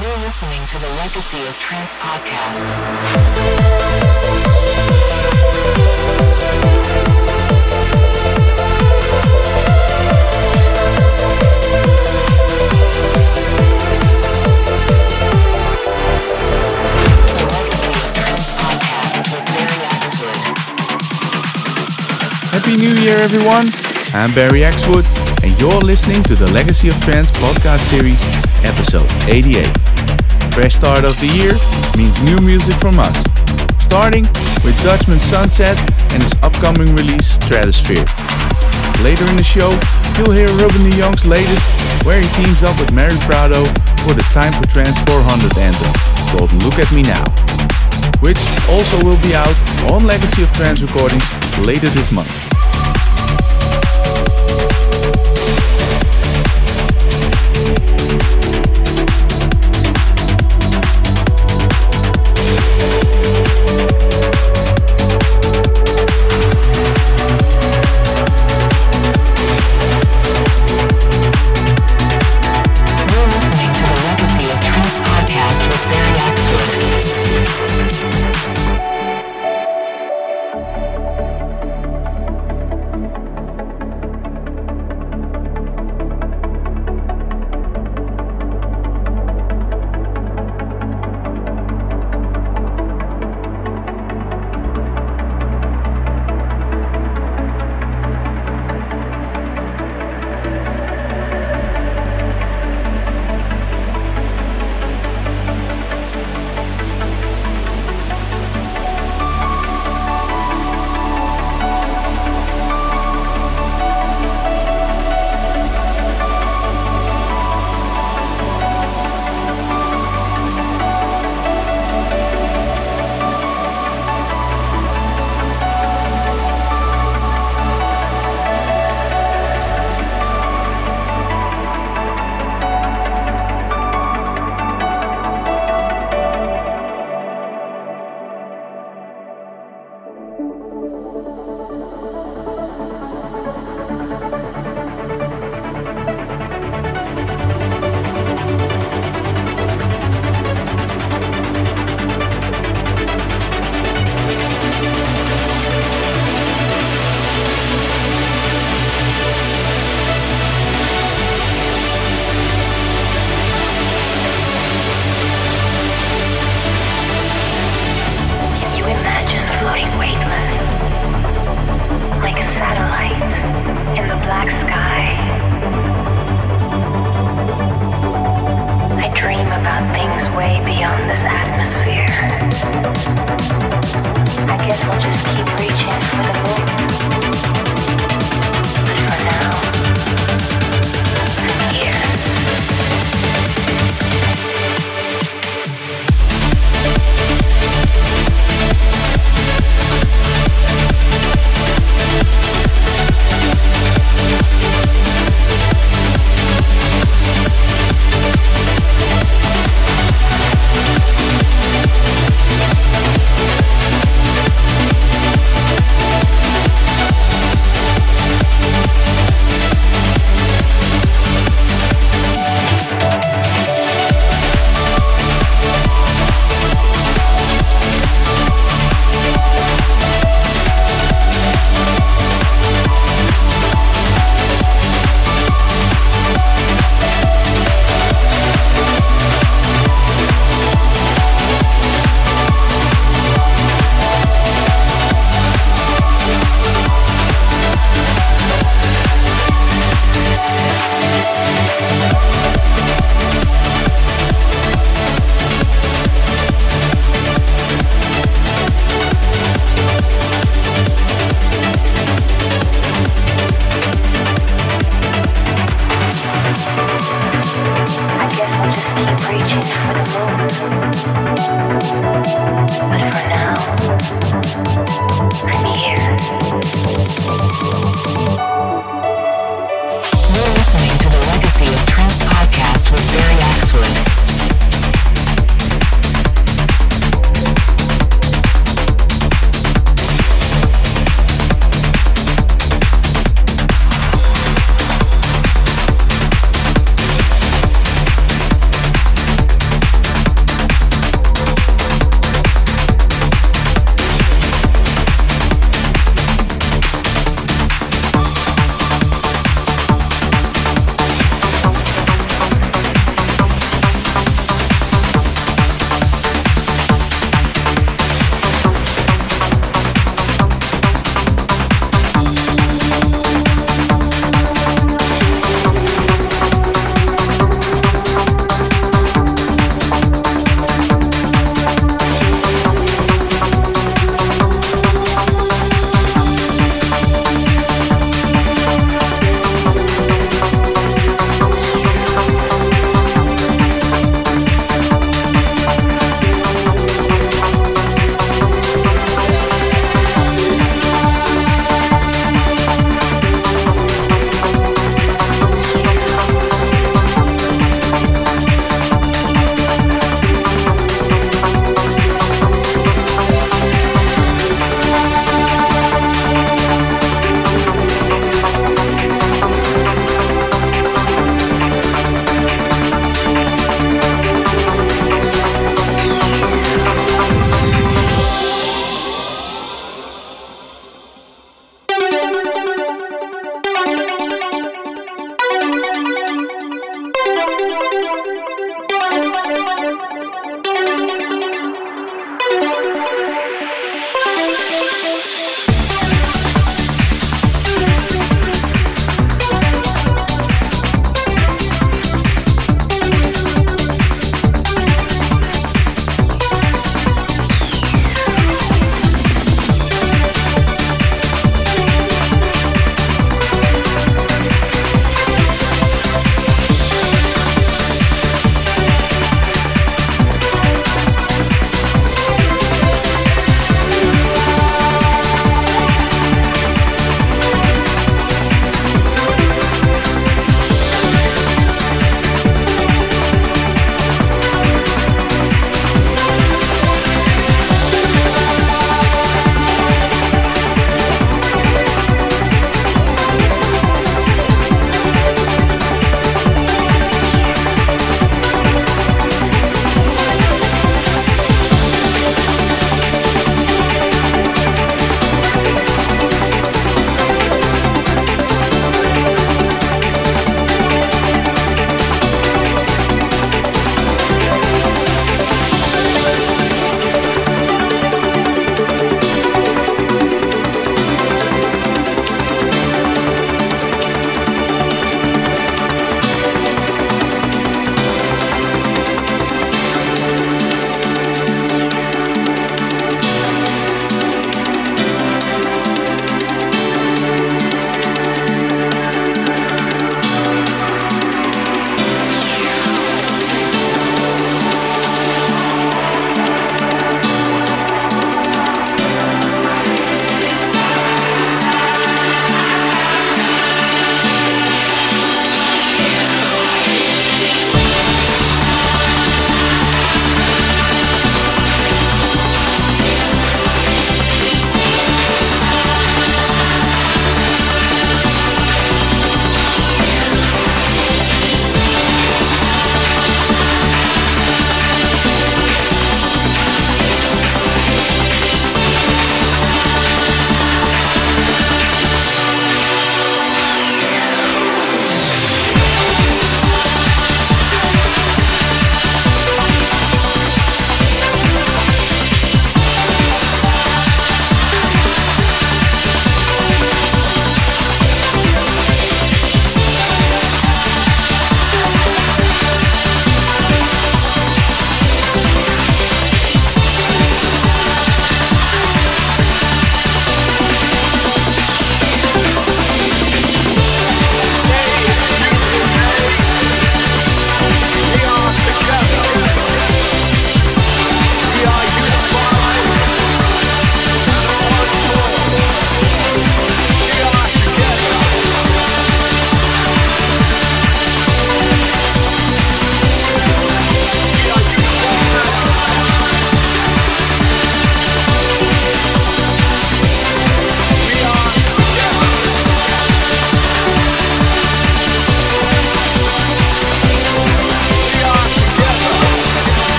You're listening to the Legacy of Trance podcast. Happy New Year, everyone! I'm Barry Xwood, and you're listening to the Legacy of Trance podcast series, episode 88. Fresh start of the year means new music from us, starting with Dutchman SVNSETH and his upcoming release, Stratosphere. Later in the show, you'll hear Ruben de Jong's latest, where he teams up with Mary Prado for the Time for Trance 400 anthem, called Look at Me Now which also will be out on Legacy of Trance recordings later this month.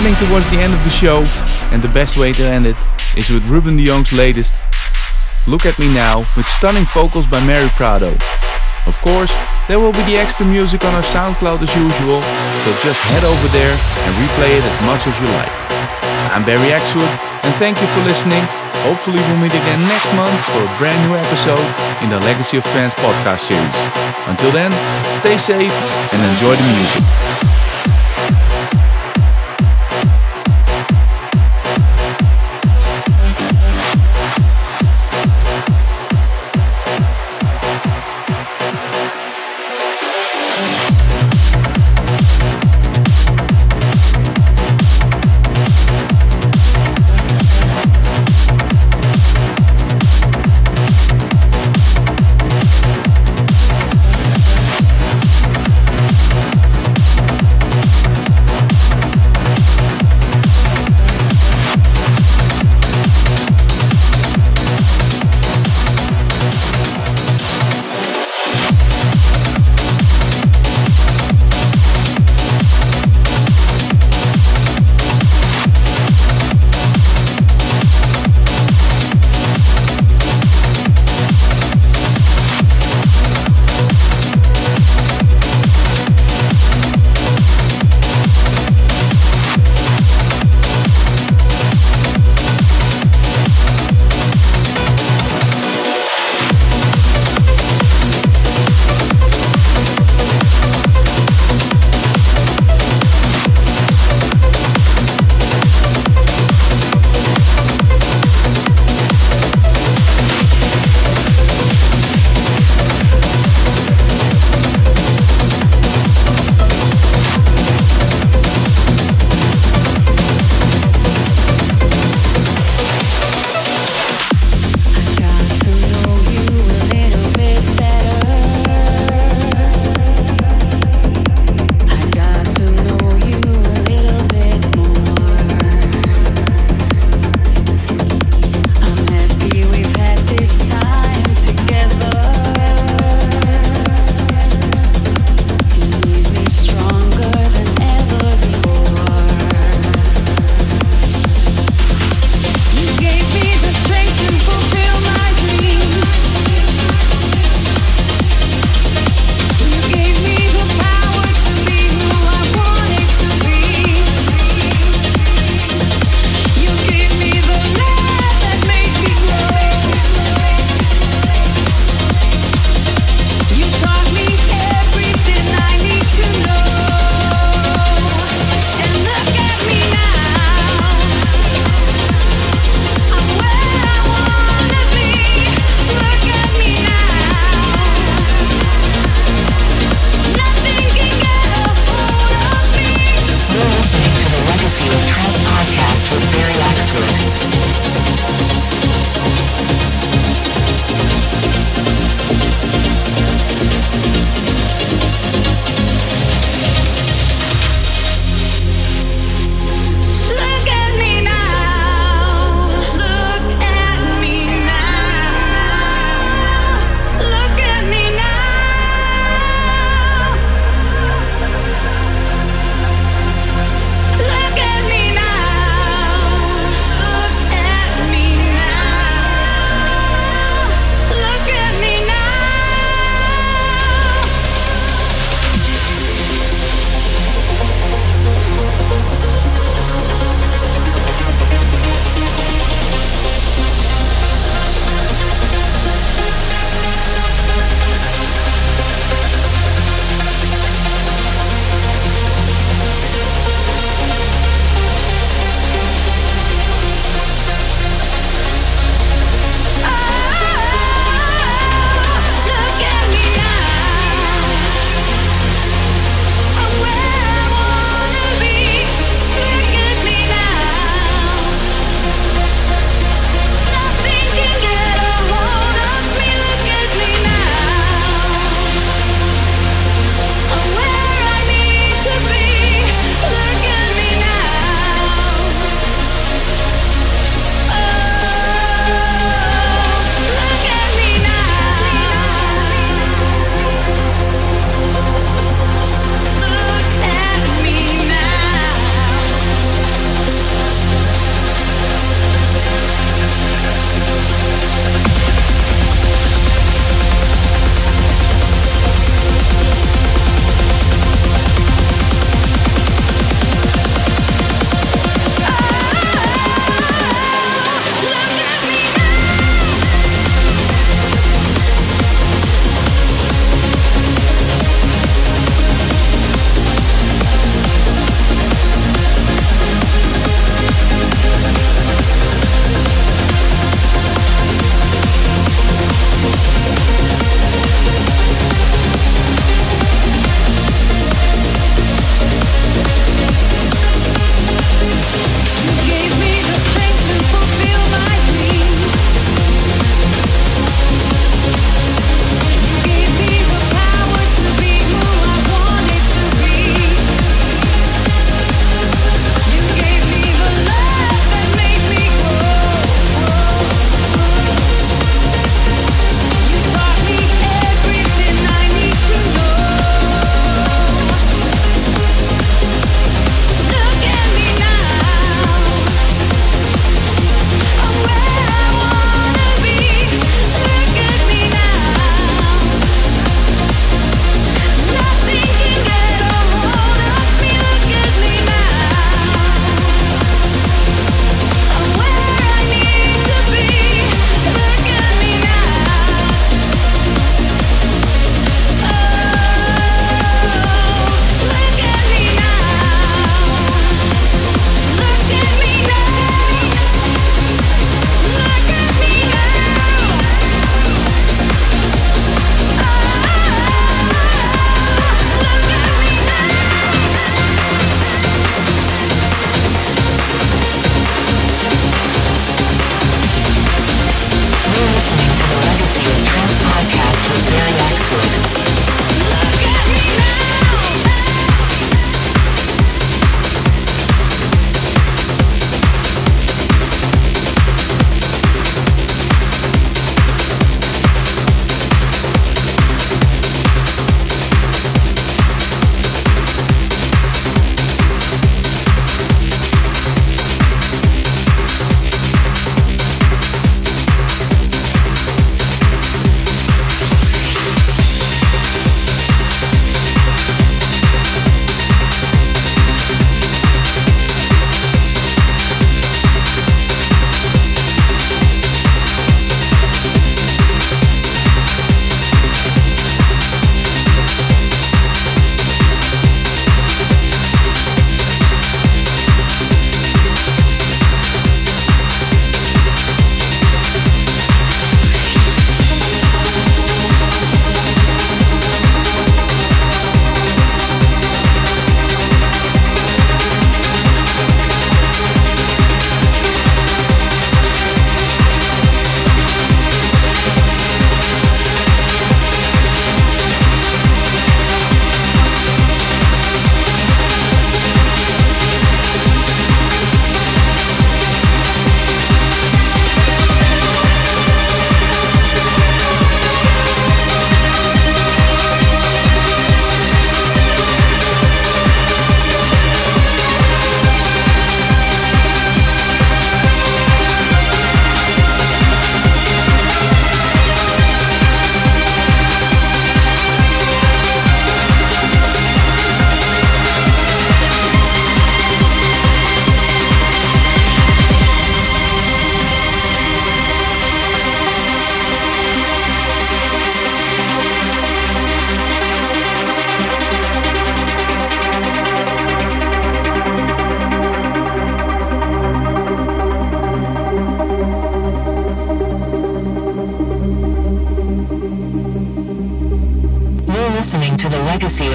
Heading towards the end of the show, and the best way to end it is with Ruben de Jong's latest, Look at Me Now, with stunning vocals by Mary Prado. Of course, there will be the extra music on our SoundCloud as usual, so just head over there and replay it as much as you like. I'm Barry Xwood, and thank you for listening. Hopefully we'll meet again next month for a brand new episode in the Legacy of Trance podcast series. Until then, stay safe and enjoy the music.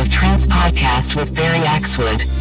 Of Trance podcast with Barry Xwood.